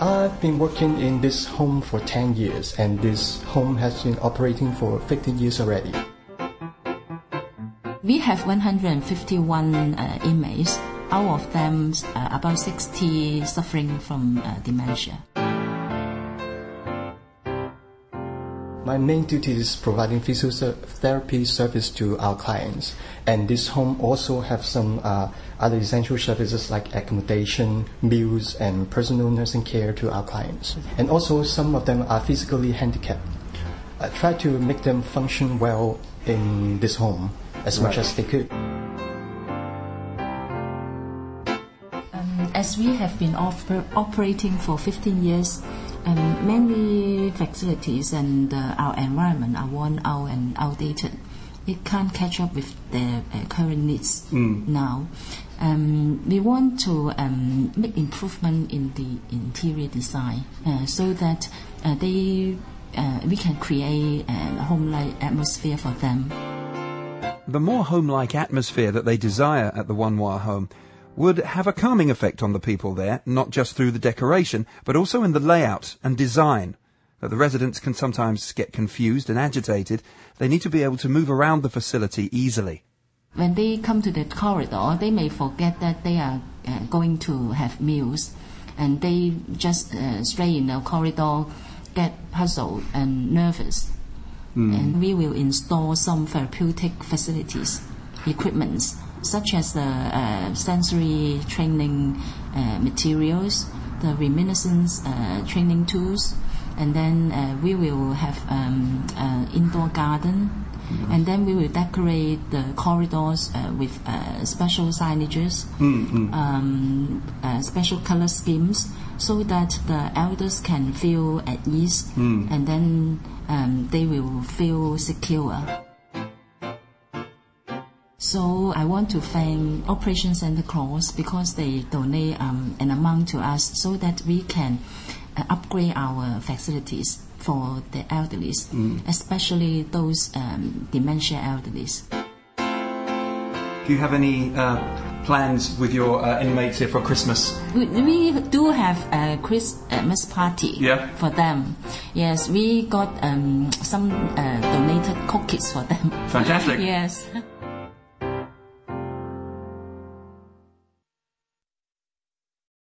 I've been working in this home for 10 years, and this home has been operating for 15 years already. We have 151 uh, inmates. Out of them, uh, about 60 suffering from uh, dementia. My main duty is providing physiotherapy service to our clients, and this home also have some uh, other essential services like accommodation, meals, and personal nursing care to our clients. And also, some of them are physically handicapped. I try to make them function well in this home as much as they could. As we have been oper- operating for 15 years, um, many facilities and uh, our environment are worn out and outdated. It can't catch up with the uh, current needs now. Um, we want to um, make improvement in the interior design uh, so that uh, they uh, we can create a home-like atmosphere for them. The more home-like atmosphere that they desire at the Wan Wah home would have a calming effect on the people there, not just through the decoration, but also in the layout and design. That the residents can sometimes get confused and agitated, they need to be able to move around the facility easily. When they come to the corridor, they may forget that they are uh, going to have meals, and they just uh, stray in the corridor, get puzzled and nervous. And we will install some therapeutic facilities, equipments, such as the uh, sensory training uh, materials, the reminiscence uh, training tools, and then uh, we will have um, uh, indoor garden, and then we will decorate the corridors uh, with uh, special signages, um, uh, special color schemes, so that the elders can feel at ease, and then um, they will feel secure. So I want to thank Operation Santa Claus because they donate um, an amount to us so that we can uh, upgrade our facilities for the elderly, especially those um, dementia elderly. Do you have any uh, plans with your uh, inmates here for Christmas? We, we do have a Christmas party Yeah. for them. Yes, we got um, some uh, donated cookies for them. Fantastic. yes.